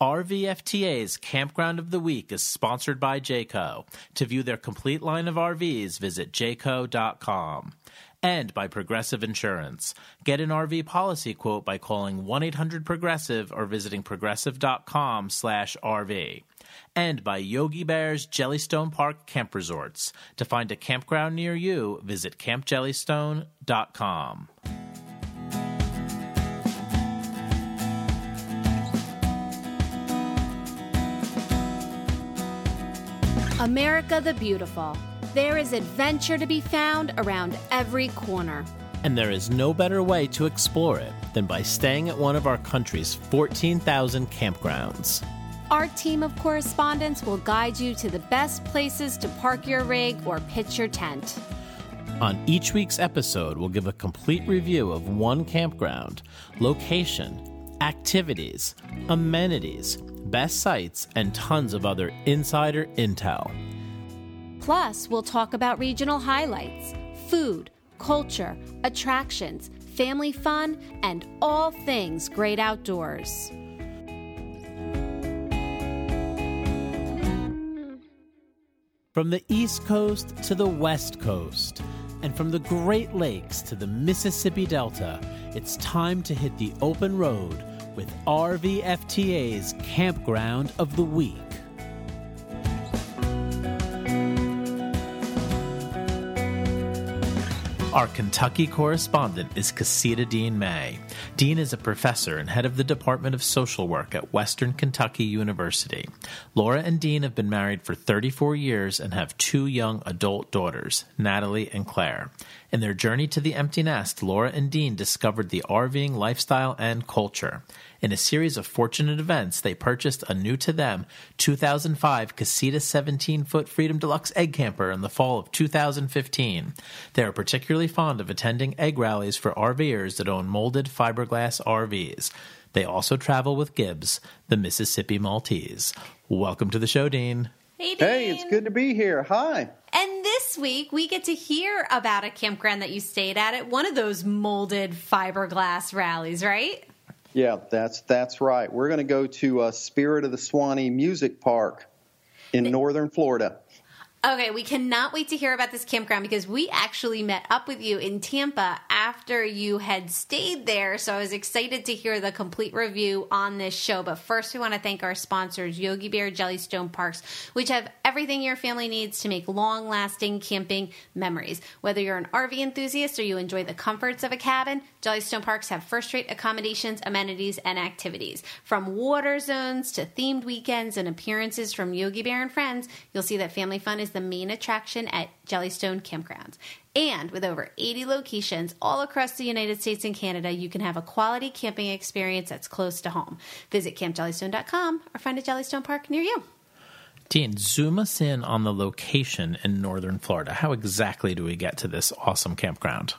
RVFTA's Campground of the Week is sponsored by Jayco. To view their complete line of RVs, visit jayco.com. And by Progressive Insurance. Get an RV policy quote by calling 1-800-PROGRESSIVE or visiting progressive.com slash RV. And by Yogi Bear's Jellystone Park Camp Resorts. To find a campground near you, visit campjellystone.com. America the Beautiful. There is adventure to be found around every corner. And there is no better way to explore it than by staying at one of our country's 14,000 campgrounds. Our team of correspondents will guide you to the best places to park your rig or pitch your tent. On each week's episode, we'll give a complete review of one campground, location, activities, amenities, best sites, and tons of other insider intel. Plus, we'll talk about regional highlights, food, culture, attractions, family fun, and all things great outdoors. From the East Coast to the West Coast, and from the Great Lakes to the Mississippi Delta, it's time to hit the open road with RVFTA's Campground of the Week. Our Kentucky correspondent is Casita Dean May. Dean is a professor and head of the Department of Social Work at Western Kentucky University. Laura and Dean have been married for 34 years and have two young adult daughters, Natalie and Claire. In their journey to the empty nest, Laura and Dean discovered the RVing lifestyle and culture. In a series of fortunate events, they purchased a new to them 2005 Casita 17 foot Freedom Deluxe egg camper in the fall of 2015. They are particularly fond of attending egg rallies for RVers that own molded fiberglass RVs. They also travel with Gibbs, the Mississippi Maltese. Welcome to the show, Dean. Hey, Dean. Hey, it's good to be here. Hi. And this week we get to hear about a campground that you stayed at at one of those molded fiberglass rallies, right? Yeah, that's that's right. We're going to go to uh, Spirit of the Suwannee Music Park in northern Florida. Okay, we cannot wait to hear about this campground because we actually met up with you in Tampa after you had stayed there. So I was excited to hear the complete review on this show. But first, we want to thank our sponsors, Yogi Bear Jellystone Parks, which have everything your family needs to make long lasting camping memories. Whether you're an RV enthusiast or you enjoy the comforts of a cabin, Jellystone Parks have first rate accommodations, amenities, and activities. From water zones to themed weekends and appearances from Yogi Bear and friends, you'll see that family fun is the main attraction at Jellystone Campgrounds. And with over 80 locations all across the United States and Canada, you can have a quality camping experience that's close to home. Visit campjellystone.com or find a Jellystone Park near you. Dean, zoom us in on the location in northern Florida. How exactly do we get to this awesome campground?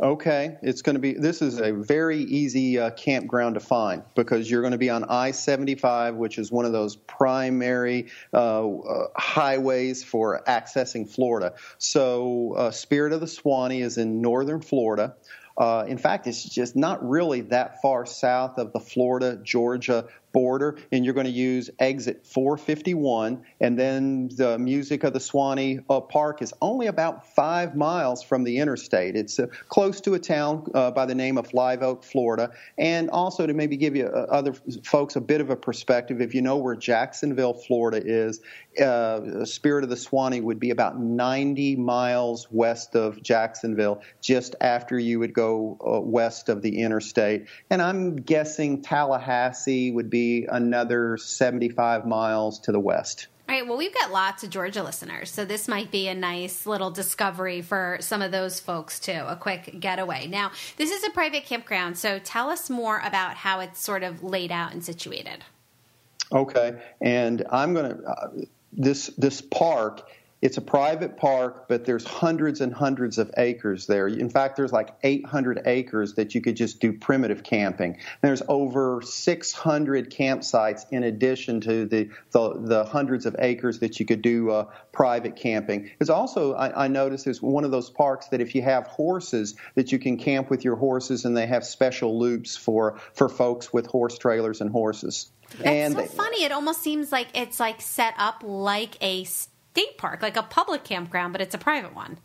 Okay, it's going to be. This is a very easy uh, campground to find because you're going to be on I-75, which is one of those primary uh, uh, highways for accessing Florida. So, uh, Spirit of the Suwannee is in northern Florida. Uh, in fact, it's just not really that far south of the Florida Georgia border, and you're going to use exit 451. And then the music of the Suwannee uh, Park is only about five miles from the interstate. It's uh, close to a town uh, by the name of Live Oak, Florida. And also to maybe give you uh, other folks a bit of a perspective, if you know where Jacksonville, Florida is, uh, Spirit of the Suwannee would be about 90 miles west of Jacksonville, just after you would go uh, west of the interstate. And I'm guessing Tallahassee would be another 75 miles to the west. All right, well, we've got lots of Georgia listeners, so this might be a nice little discovery for some of those folks too, a quick getaway. Now, this is a private campground, so tell us more about how it's sort of laid out and situated. Okay, and I'm going to, uh, this, this park it's a private park, but there's hundreds and hundreds of acres there. In fact, there's like 800 acres that you could just do primitive camping. There's over 600 campsites in addition to the the, the hundreds of acres that you could do uh, private camping. There's also I, I noticed there's one of those parks that if you have horses that you can camp with your horses, and they have special loops for for folks with horse trailers and horses. That's and so funny. It almost seems like it's like set up like a state park, like a public campground, but it's a private one.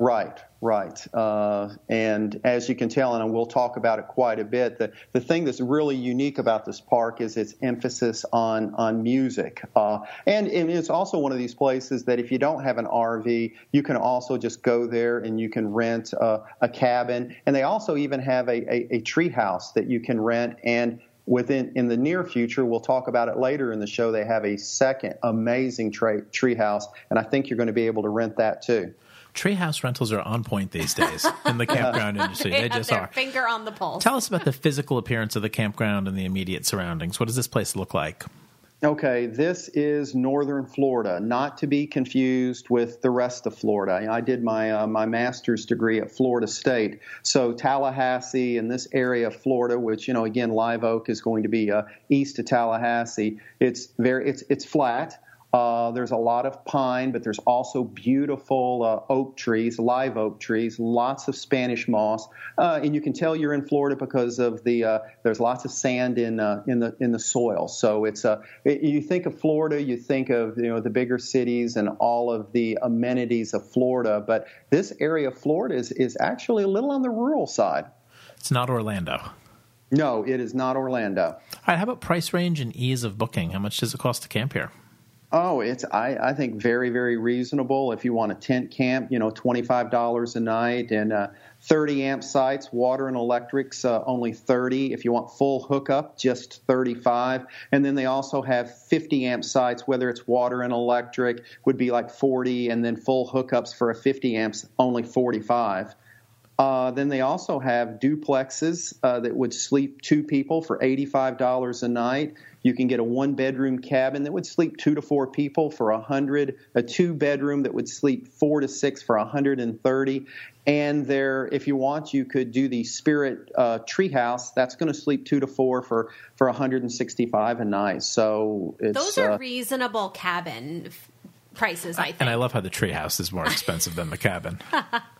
Right, right. Uh, and as you can tell, and we'll talk about it quite a bit, the, the thing that's really unique about this park is its emphasis on, on music. Uh, and, and, it's also one of these places that if you don't have an RV, you can also just go there and you can rent uh, a cabin. And they also even have a, a, a tree house that you can rent and within in the near future we'll talk about it later in the show. They have a second amazing tree treehouse and i think you're going to be able to rent that too. Treehouse rentals are on point these days in the campground industry. They, they just their are Finger on the pulse. tell us about the physical appearance of the campground and the immediate surroundings. What does this place look like Okay, this is northern Florida, not to be confused with the rest of Florida. I did my uh, my master's degree at Florida State, so Tallahassee and this area of Florida, which you know again Live Oak is going to be uh, east of Tallahassee. It's very it's it's flat. Uh, there's a lot of pine, but there's also beautiful uh, oak trees, live oak trees, lots of Spanish moss, uh, and you can tell you're in Florida because of the uh, there's lots of sand in uh, in the in the soil. So it's a uh, it, you think of Florida, you think of you know the bigger cities and all of the amenities of Florida, but this area of Florida is is actually a little on the rural side. It's not Orlando. No, it is not Orlando. All right, how about price range and ease of booking? How much does it cost to camp here? Oh, it's I, I think very very reasonable. If you want a tent camp, you know, twenty five dollars a night and uh, thirty amp sites, water and electrics uh, only thirty. If you want full hookup, just thirty five. And then they also have fifty amp sites, whether it's water and electric, would be like forty, and then full hookups for a fifty amps only forty five. Uh, then they also have duplexes uh, that would sleep two people for $85 a night. You can get a one bedroom cabin that would sleep two to four people for a hundred, a two bedroom that would sleep four to six for a hundred and thirty. And there, if you want, you could do the Spirit uh, Treehouse. That's going to sleep two to four for for 165 a night. So those are uh, reasonable cabin prices. I think. And I love how the treehouse is more expensive than the cabin.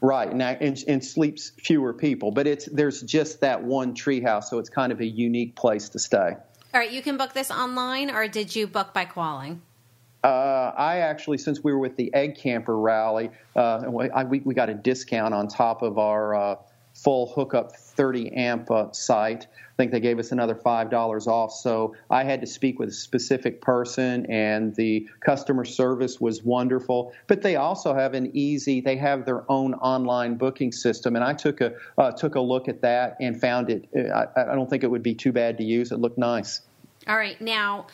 Right, and, and, and, sleeps fewer people, but it's there's just that one treehouse, so it's kind of a unique place to stay. All right, you can book this online, or did you book by calling? Uh, I actually, since we were with the Egg Camper Rally, uh, we, we got a discount on top of our uh, full hookup 30 amp uh, site. I think they gave us another $5 off. So I had to speak with a specific person, and the customer service was wonderful. But they also have an easy, they have their own online booking system. And I took a, uh, took a look at that and found it, uh, I, I don't think it would be too bad to use. It looked nice. All right. Now,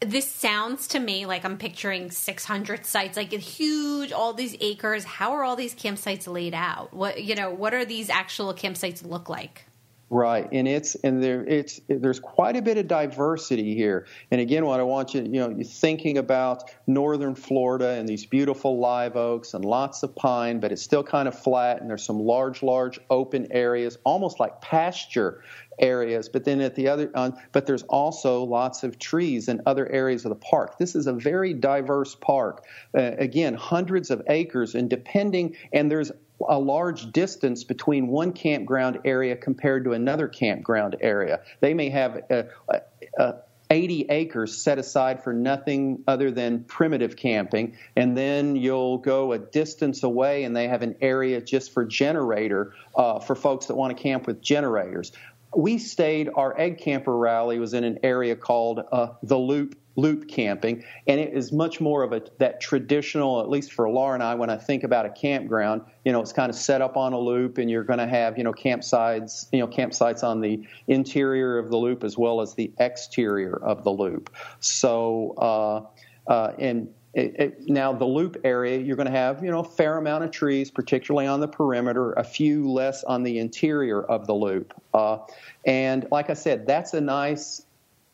this sounds to me like I'm picturing 600 sites, like huge, all these acres. How are all these campsites laid out? What you know, what are these actual campsites look like? Right, and it's and there it's there's quite a bit of diversity here. And again, what I want you you know you're thinking about northern Florida and these beautiful live oaks and lots of pine, but it's still kind of flat, and there's some large, large open areas, almost like pasture areas. But then at the other, uh, but there's also lots of trees in other areas of the park. This is a very diverse park. Uh, again, hundreds of acres, and depending, and there's a large distance between one campground area compared to another campground area. They may have a, a, a 80 acres set aside for nothing other than primitive camping, and then you'll go a distance away and they have an area just for generator uh, for folks that want to camp with generators. We stayed, our egg camper rally was in an area called uh, the Loop loop camping, and it is much more of a that traditional, at least for Laura and I, when I think about a campground, you know, it's kind of set up on a loop, and you're going to have you know campsites, you know, campsites on the interior of the loop as well as the exterior of the loop. So, uh, uh, and it, it, now the loop area, you're going to have you know a fair amount of trees, particularly on the perimeter, a few less on the interior of the loop. Uh, and like I said, that's a nice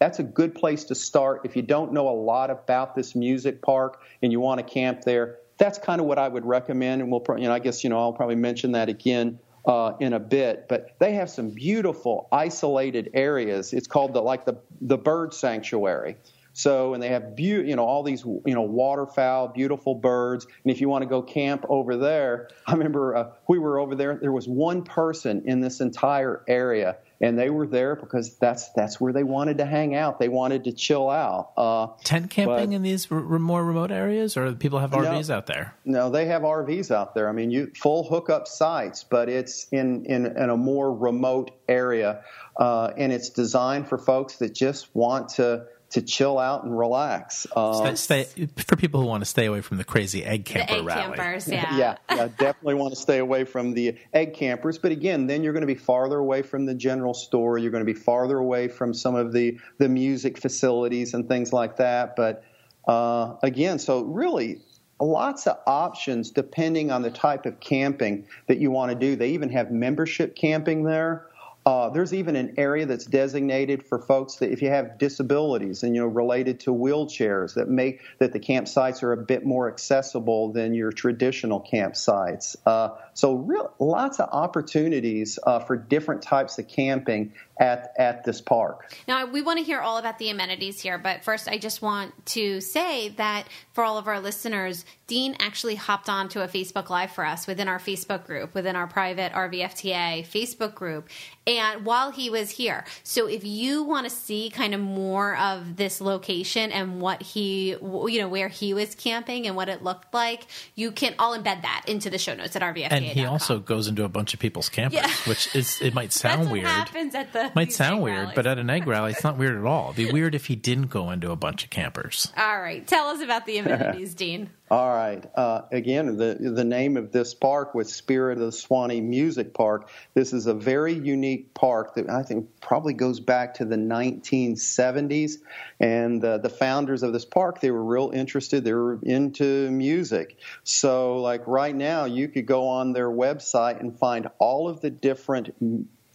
that's a good place to start. If you don't know a lot about this music park and you want to camp there, that's kind of what I would recommend. And we'll, you know, I guess you know I'll probably mention that again uh, in a bit. But they have some beautiful isolated areas. It's called the like the the bird sanctuary. So, and they have be- you know all these you know waterfowl, beautiful birds. And if you want to go camp over there, I remember uh, we were over there. There was one person in this entire area, and they were there because that's that's where they wanted to hang out. They wanted to chill out. Uh, Tent camping in these r- more remote areas, or people have RVs no, out there? No, they have RVs out there. I mean, you full hookup sites, but it's in in, in a more remote area, uh, and it's designed for folks that just want to to chill out and relax. Uh, stay, stay, for people who want to stay away from the crazy egg camper the egg rally. Campers, yeah. yeah, yeah, definitely want to stay away from the egg campers. But again, then you're going to be farther away from the general store. You're going to be farther away from some of the the music facilities and things like that. But uh, again, so really. Lots of options depending on the type of camping that you want to do. They even have membership camping there. Uh, there's even an area that's designated for folks that if you have disabilities and you know related to wheelchairs that make that the campsites are a bit more accessible than your traditional campsites. Uh, so real, lots of opportunities uh, for different types of camping at at this park. Now we want to hear all about the amenities here, but first I just want to say that for all of our listeners, Dean actually hopped on to a Facebook Live for us within our Facebook group, within our private RVFTA Facebook group, and while he was here. So if you want to see kind of more of this location and what he, you know, where he was camping and what it looked like, you can. I'll embed that into the show notes at RVFTA. And he also goes into a bunch of people's campers, yeah. which is it might sound weird. happens at the might sound weird, rallies. but at an egg rally, it's not weird at all. It'd be weird if he didn't go into a bunch of campers. All right, tell us about the amenities, Dean. All right. Uh, again, the the name of this park was Spirit of the Suwannee Music Park. This is a very unique park that I think probably goes back to the 1970s. And uh, the founders of this park, they were real interested. They were into music. So, like right now, you could go on their website and find all of the different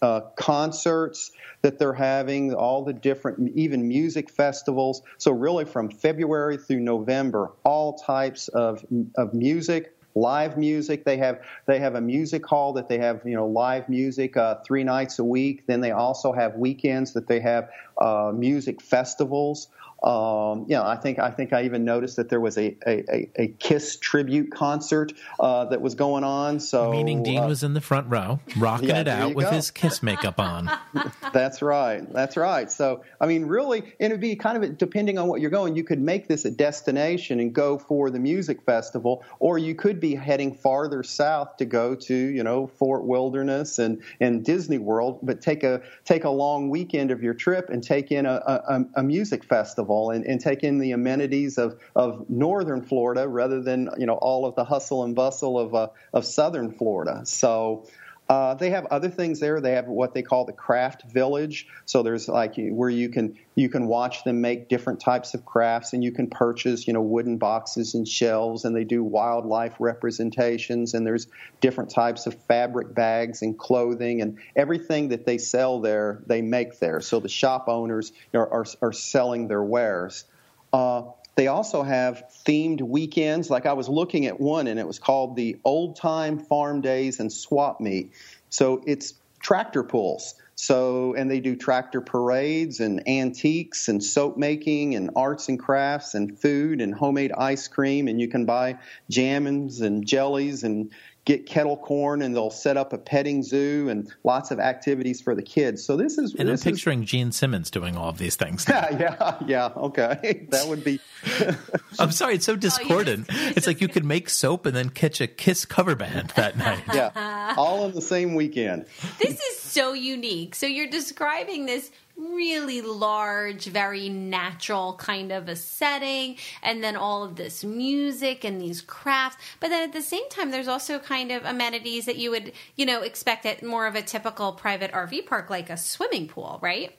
uh, concerts that they're having, all the different, even music festivals. So, really, from February through November, all types of, of music. Live music. They have they have a music hall that they have you know live music uh, three nights a week. Then they also have weekends that they have uh, music festivals. Um, you know, I think I think I even noticed that there was a a, a Kiss tribute concert uh, that was going on. So meaning Dean uh, was in the front row, rocking yeah, it out with go. his Kiss makeup on. That's right. That's right. So I mean, really, it'd be kind of depending on what you're going. You could make this a destination and go for the music festival, or you could be heading farther south to go to you know Fort Wilderness and and Disney World, but take a take a long weekend of your trip and take in a, a, a music festival and, and take in the amenities of, of northern Florida rather than you know all of the hustle and bustle of uh, of southern Florida. So. Uh, they have other things there. They have what they call the craft village. So there's like where you can you can watch them make different types of crafts, and you can purchase you know wooden boxes and shelves, and they do wildlife representations, and there's different types of fabric bags and clothing, and everything that they sell there they make there. So the shop owners are are, are selling their wares. Uh, they also have themed weekends. Like I was looking at one, and it was called the Old Time Farm Days and Swap Meet. So it's tractor pulls. So, and they do tractor parades and antiques and soap making and arts and crafts and food and homemade ice cream. And you can buy jams and jellies and get kettle corn and they'll set up a petting zoo and lots of activities for the kids. So this is and this I'm picturing is, Gene Simmons doing all of these things. Yeah, yeah, yeah. Okay, that would be. I'm sorry, it's so oh, discordant. Oh, yes. It's like you could make soap and then catch a Kiss cover band that night. Yeah, all in the same weekend. This is so unique. So you're describing this really large, very natural kind of a setting, and then all of this music and these crafts. But then at the same time, there's also kind of amenities that you would, you know, expect at more of a typical private RV park, like a swimming pool, right?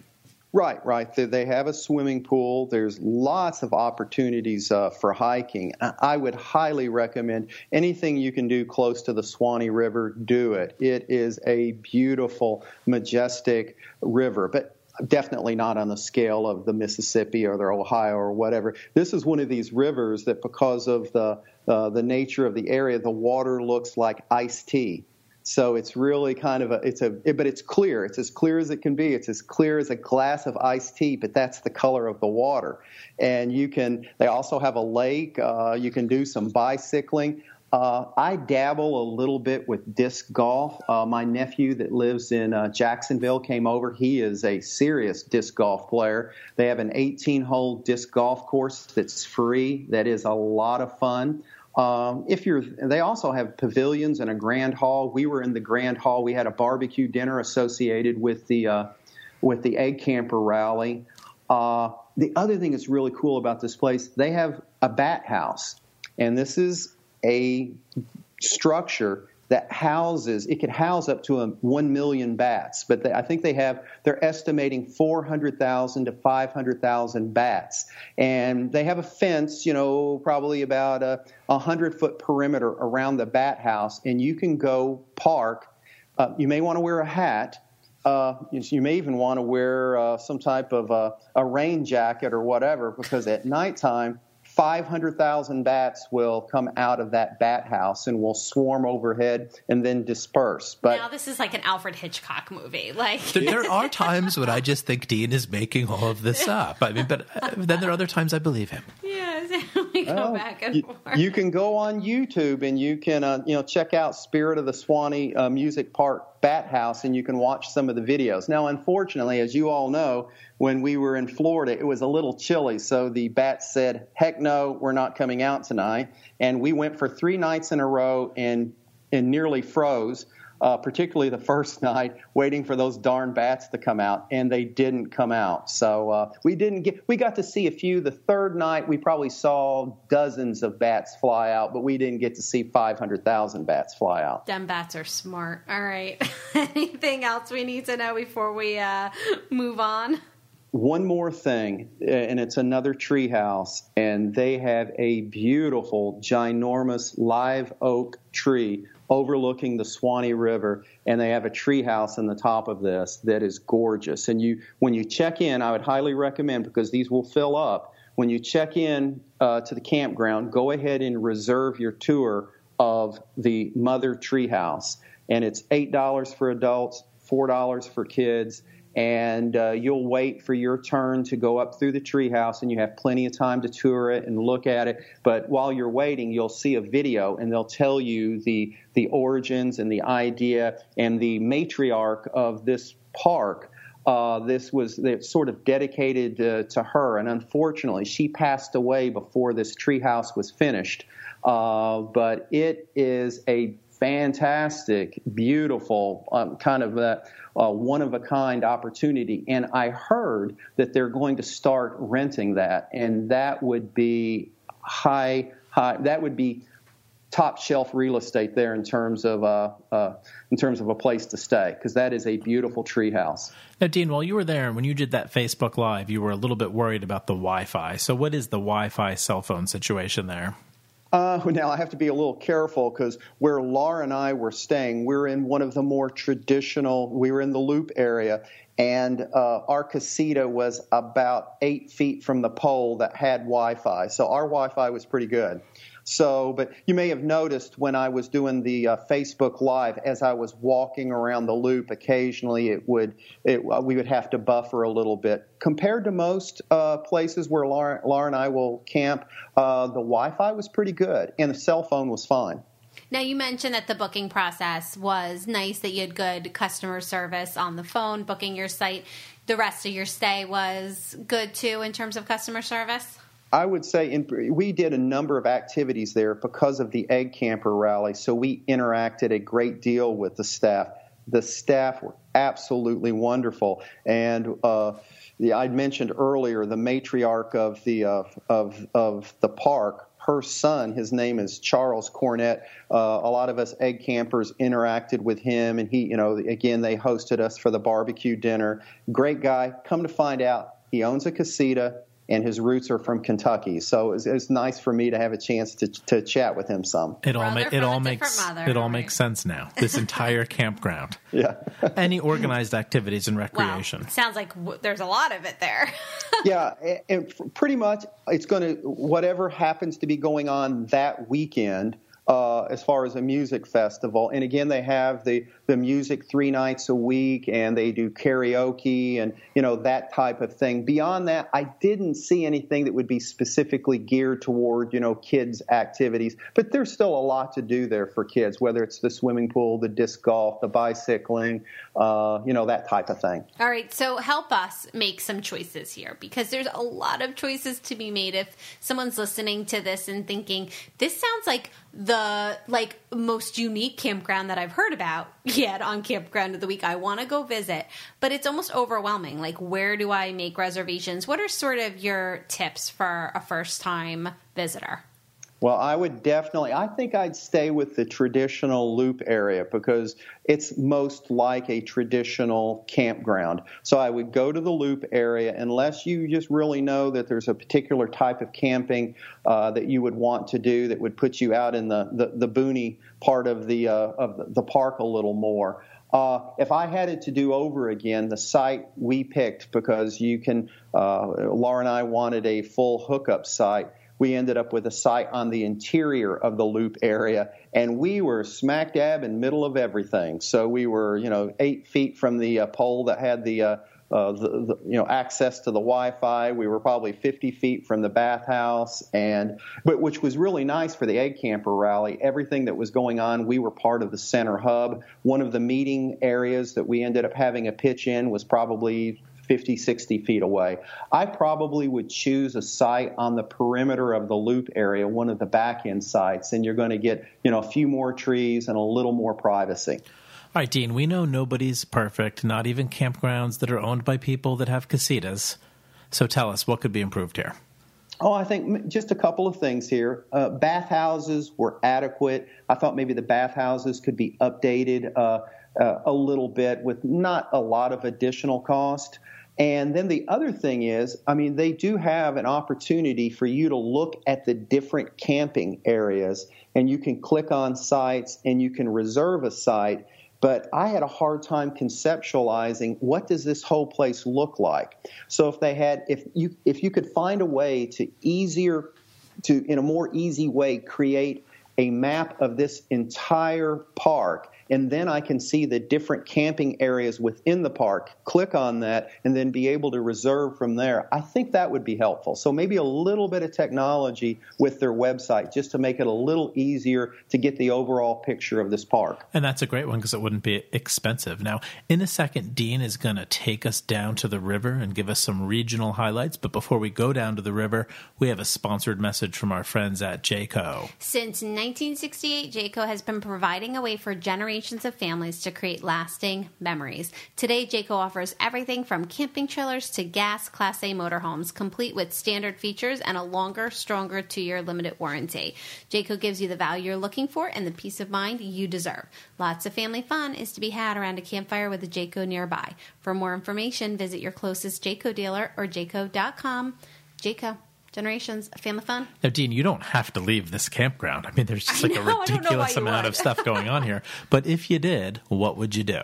Right, right. They have a swimming pool. There's lots of opportunities uh, for hiking. I would highly recommend anything you can do close to the Suwannee River, do it. It is a beautiful, majestic river. But definitely not on the scale of the Mississippi or the Ohio or whatever. This is one of these rivers that, because of the uh, the nature of the area, the water looks like iced tea. So it's really kind of a it's a but it's clear. It's as clear as it can be. It's as clear as a glass of iced tea, but that's the color of the water. And you can. They also have a lake. Uh, you can do some bicycling. Uh, I dabble a little bit with disc golf. Uh, my nephew that lives in uh, Jacksonville came over. He is a serious disc golf player. They have an 18 hole disc golf course that's free, that is a lot of fun. Um, if you're, they also have pavilions and a grand hall. We were in the grand hall. We had a barbecue dinner associated with the uh, with the egg camper rally. Uh, the other thing that's really cool about this place, they have a bat house, and this is a structure that houses it could house up to a 1 million bats but they, i think they have they're estimating 400,000 to 500,000 bats. And they have a fence you know probably about a 100 foot perimeter around the bat house and you can go park uh, you may want to wear a hat uh, you, may even want to wear uh, some type of uh, a rain jacket or whatever because at nighttime 500,000 bats will come out of that bat house and will swarm overhead and then disperse. But now this is like an Alfred Hitchcock movie. Like there, there are times when I just think Dean is making all of this up. I mean, but uh, then there are other times I believe him. Yeah, we go well, back and you, forth. You can go on YouTube and you can uh, you know check out Spirit of the Suwannee uh, Music Park Bat House and you can watch some of the videos. Now, unfortunately, as you all know, when we were in Florida, it was a little chilly, so the bats said, "Heck no, we're not coming out tonight." And we went for three nights in a row and and nearly froze uh, particularly the first night, waiting for those darn bats to come out, and they didn't come out. So uh, we didn't get. We got to see a few. The third night, we probably saw dozens of bats fly out, but we didn't get to see 500,000 bats fly out. Them bats are smart. All right. Anything else we need to know before we uh, move on? one more thing, and it's another treehouse, and they have a beautiful, ginormous live oak tree overlooking the Suwannee River, and they have a treehouse in the top of this that is gorgeous. And you, when you check in, I would highly recommend because these will fill up. When you check in uh, to the campground, go ahead and reserve your tour of the Mother Treehouse, and it's eight dollars for adults, four dollars for kids and uh, you'll wait for your turn to go up through the treehouse, and you have plenty of time to tour it and look at it. But while you're waiting, you'll see a video, and they'll tell you the the origins and the idea and the matriarch of this park. Uh, this was sort of dedicated uh, to her, and unfortunately, she passed away before this treehouse was finished. Uh, but it is a fantastic, beautiful, um, kind of a, a one of a kind opportunity. And I heard that they're going to start renting that, and that would be high, high. That would be top shelf real estate there in terms of uh, uh, in terms of a place to stay because that is a beautiful treehouse. Now, Dean, while you were there and when you did that Facebook Live, you were a little bit worried about the Wi-Fi. So, what is the Wi-Fi cell phone situation there? Uh, now I have to be a little careful because where Laura and I were staying, we're in one of the more traditional. We were in the Loop area, and uh, our casita was about eight feet from the pole that had Wi-Fi. So our Wi-Fi was pretty good. So, but you may have noticed when I was doing the uh, Facebook Live, as I was walking around the loop, occasionally it would it, uh, we would have to buffer a little bit. Compared to most uh, places where Laura, Laura, and I will camp, uh, the Wi-Fi was pretty good, and the cell phone was fine. Now, you mentioned that the booking process was nice, that you had good customer service on the phone, booking your site. The rest of your stay was good too in terms of customer service? I would say in, we did a number of activities there because of the Egg Camper Rally, so we interacted a great deal with the staff. The staff were absolutely wonderful, and uh, the, I'd mentioned earlier the matriarch of the uh, of of the park. Her son, his name is Charles Cornett. Uh, a lot of us egg campers interacted with him, and he, you know, again they hosted us for the barbecue dinner. Great guy. Come to find out, he owns a casita and his roots are from Kentucky. So it's, it's nice for me to have a chance to, to chat with him some. It all ma- it all makes mother, it all right. makes sense now. This entire campground, Yeah. any organized activities and Wow. recreation. Sounds like w- there's a lot of it there. yeah, and- and f- pretty much it's going to whatever happens to be going on that weekend. Uh, as far as a music festival, and again, they have the the music three nights a week, and they do karaoke and you know that type of thing. Beyond that, I didn't see anything that would be specifically geared toward you know kids activities. But there's still a lot to do there for kids, whether it's the swimming pool, the disc golf, the bicycling, uh, you know that type of thing. All right, so help us make some choices here because there's a lot of choices to be made. If someone's listening to this and thinking this sounds like the like most unique campground that I've heard about yet on Campground of the Week, I want to go visit, but it's almost overwhelming. Like, where do I make reservations? What are sort of your tips for a first time visitor? Well, I would definitely. I think I'd stay with the traditional loop area because it's most like a traditional campground. So I would go to the loop area unless you just really know that there's a particular type of camping uh, that you would want to do that would put you out in the the, the boony part of the uh, of the- park a little more. Uh, if I had it to do over again, the site we picked because you can, uh, Laura and I wanted a full hookup site. We ended up with a site on the interior of the loop area, and we were smack dab in middle of everything. So we were, you know, eight feet from the uh, pole that had the uh, uh, the, the, you know access to the Wi-Fi. We were probably 50 feet from the bathhouse, and but which was really nice for the egg camper rally. Everything that was going on, we were part of the center hub. One of the meeting areas that we ended up having a pitch in was probably 50, 60 feet away. I probably would choose a site on the perimeter of the loop area, one of the back end sites, and you're going to get you know a few more trees and a little more privacy. All right, Dean, we know nobody's perfect, not even campgrounds that are owned by people that have casitas. So tell us, what could be improved here? Oh, I think just a couple of things here. Uh, bathhouses were adequate. I thought maybe the bathhouses could be updated uh, uh, a little bit with not a lot of additional cost. And then the other thing is, I mean, they do have an opportunity for you to look at the different camping areas, and you can click on sites and you can reserve a site. But I had a hard time conceptualizing what does this whole place look like. So if they had, if you if you could find a way to easier, to in a more easy way create a map of this entire park and then I can see the different camping areas within the park, click on that, and then be able to reserve from there. I think that would be helpful. So maybe a little bit of technology with their website just to make it a little easier to get the overall picture of this park. And that's a great one because it wouldn't be expensive. Now, in a second, Dean is going to take us down to the river and give us some regional highlights. But before we go down to the river, we have a sponsored message from our friends at Jayco. Since 1968, Jayco has been providing a way for generations of families to create lasting memories. Today, Jayco offers everything from camping trailers to gas Class A motorhomes, complete with standard features and a longer, stronger two year limited warranty. Jayco gives you the value you're looking for and the peace of mind you deserve. Lots of family fun is to be had around a campfire with a Jayco nearby. For more information, visit your closest Jayco dealer or jayco.com. Jayco. Generations of family fun. Now, Dean, you don't have to leave this campground. I mean, there's just like know, I a don't know why ridiculous amount of stuff going on here. But if you did, what would you do?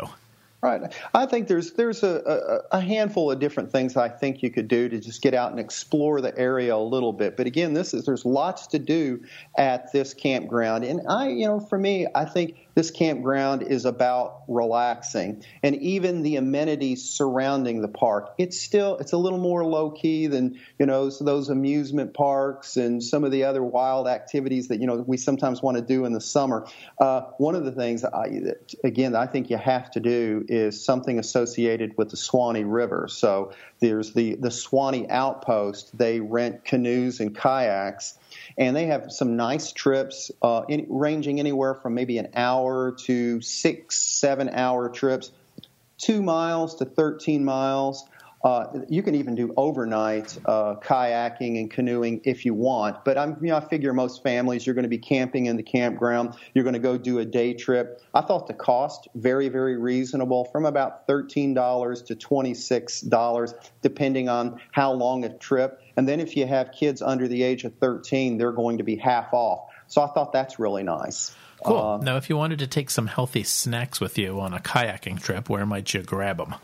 Right. I think there's there's a, a, a handful of different things I think you could do to just get out and explore the area a little bit. But again, this is there's lots to do at this campground, and I, you know, for me, I think this campground is about relaxing, and even the amenities surrounding the park. It's still it's a little more low key than you know so those amusement parks and some of the other wild activities that you know we sometimes want to do in the summer. Uh, one of the things I, again I think you have to do is something associated with the Suwannee River. So there's the the Suwannee Outpost. They rent canoes and kayaks and they have some nice trips uh, in, ranging anywhere from maybe an hour to six, seven hour trips, two miles to 13 miles. Uh, you can even do overnight uh, kayaking and canoeing if you want. But I'm, you know, I figure most families you're going to be camping in the campground. You're going to go do a day trip. I thought the cost very, very reasonable, from about thirteen dollars to twenty six dollars, depending on how long a trip. And then if you have kids under the age of 13, they're going to be half off. So I thought that's really nice. Cool. Uh, now, if you wanted to take some healthy snacks with you on a kayaking trip, where might you grab them?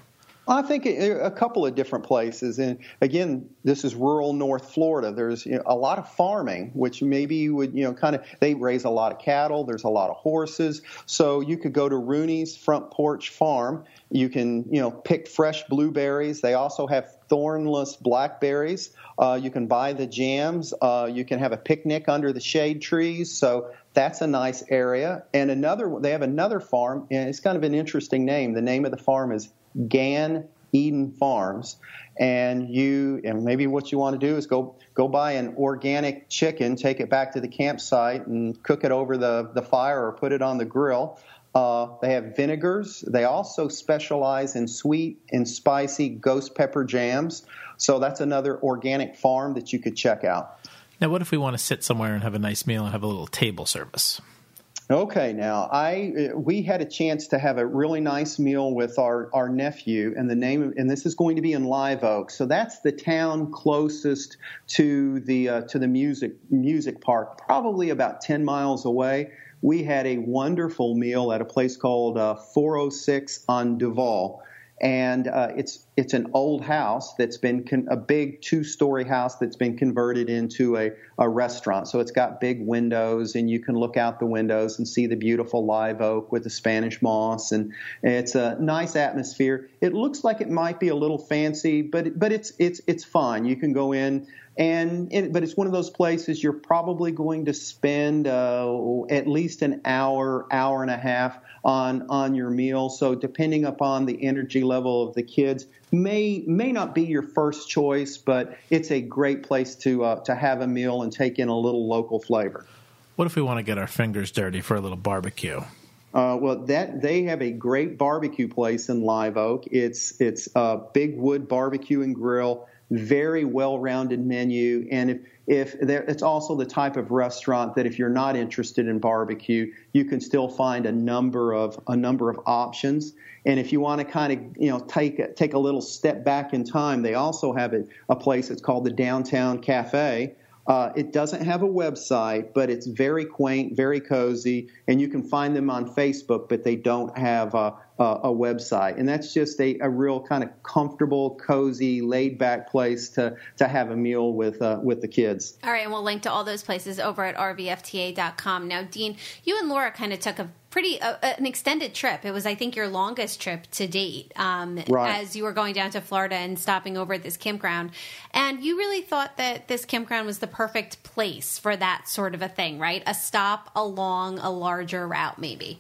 I think a couple of different places, and again, this is rural North Florida. There's you know, a lot of farming, which maybe you would, you know, kind of. They raise a lot of cattle. There's a lot of horses, so you could go to Rooney's Front Porch Farm. You can, you know, pick fresh blueberries. They also have thornless blackberries. Uh, you can buy the jams. Uh, you can have a picnic under the shade trees. So that's a nice area. And another, they have another farm, and it's kind of an interesting name. The name of the farm is Gan Eden Farms, and you and maybe what you want to do is go go buy an organic chicken, take it back to the campsite, and cook it over the the fire or put it on the grill. Uh, they have vinegars. They also specialize in sweet and spicy ghost pepper jams. So that's another organic farm that you could check out. Now, what if we want to sit somewhere and have a nice meal and have a little table service? Okay, now I we had a chance to have a really nice meal with our, our nephew, and the name and this is going to be in Live Oak, so that's the town closest to the uh, to the music music park, probably about ten miles away. We had a wonderful meal at a place called uh, 406 on Duval and uh, it's it's an old house that's been con- a big two story house that's been converted into a, a restaurant. So it's got big windows, and you can look out the windows and see the beautiful live oak with the Spanish moss, and it's a nice atmosphere. It looks like it might be a little fancy, but but it's it's it's fine. You can go in and it, but it's one of those places you're probably going to spend uh, at least an hour, hour and a half on on your meal. So depending upon the energy level of the kids, may may not be your first choice, but it's a great place to uh, to have a meal and take in a little local flavor. What if we want to get our fingers dirty for a little barbecue? Uh, well, that they have a great barbecue place in Live Oak. It's it's a Big Wood Barbecue and Grill very well-rounded menu, and if if there, it's also the type of restaurant that if you're not interested in barbecue, you can still find a number of a number of options. And if you want to kind of you know take take a little step back in time, they also have a, a place that's called the Downtown Cafe. Uh, it doesn't have a website, but it's very quaint, very cozy, and you can find them on Facebook, but they don't have a, a, a website. And that's just a, a, real kind of comfortable, cozy, laid back place to, to have a meal with, uh, with the kids. All right, and we'll link to all those places over at rvfta.com. Now, Dean, you and Laura kind of took a pretty uh, an extended trip. It was, I think, your longest trip to date. Um, right. As you were going down to Florida and stopping over at this campground, and you really thought that this campground was the perfect place for that sort of a thing, right? A stop along a larger route, maybe.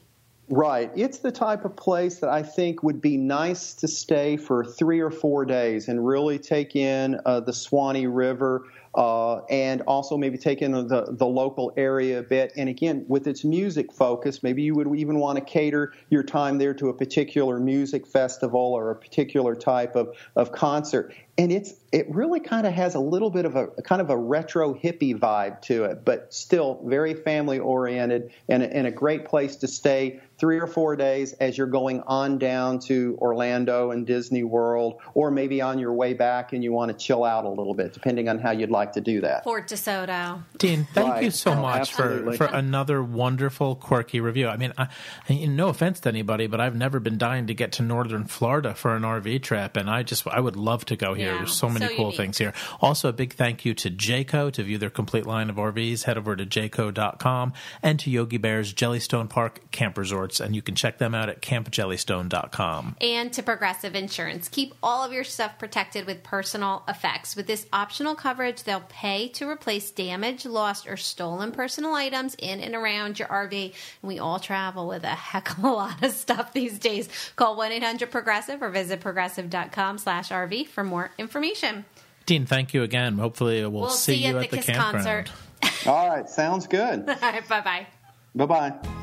Right. It's the type of place that I think would be nice to stay for three or four days and really take in uh, the Suwannee River uh, and also maybe take in the, the local area a bit. And again, with its music focus, maybe you would even want to cater your time there to a particular music festival or a particular type of, of concert. And it's it really kind of has a little bit of a, kind of a retro hippie vibe to it, but still very family oriented and, and a great place to stay three or four days as you're going on down to Orlando and Disney World, or maybe on your way back and you want to chill out a little bit, depending on how you'd like to do that. Port DeSoto. Dean, thank right. you so oh, much for, for another wonderful, quirky review. I mean, I, no offense to anybody, but I've never been dying to get to northern Florida for an RV trip, and I just I would love to go here. Yeah, There's so many so cool unique. things here. Also, a big thank you to Jayco to view their complete line of RVs. Head over to jayco.com and to Yogi Bear's Jellystone Park Camp Resorts, and you can check them out at campjellystone.com. And to Progressive Insurance, keep all of your stuff protected with personal effects. With this optional coverage, they'll pay to replace damaged, lost, or stolen personal items in and around your RV. And we all travel with a heck of a lot of stuff these days. Call 1-800-PROGRESSIVE or visit progressive.com slash RV for more information. Dean, thank you again. Hopefully we'll, we'll see, see, you at, at the, the campground. concert. all right, sounds good. all right, bye-bye. Bye-bye.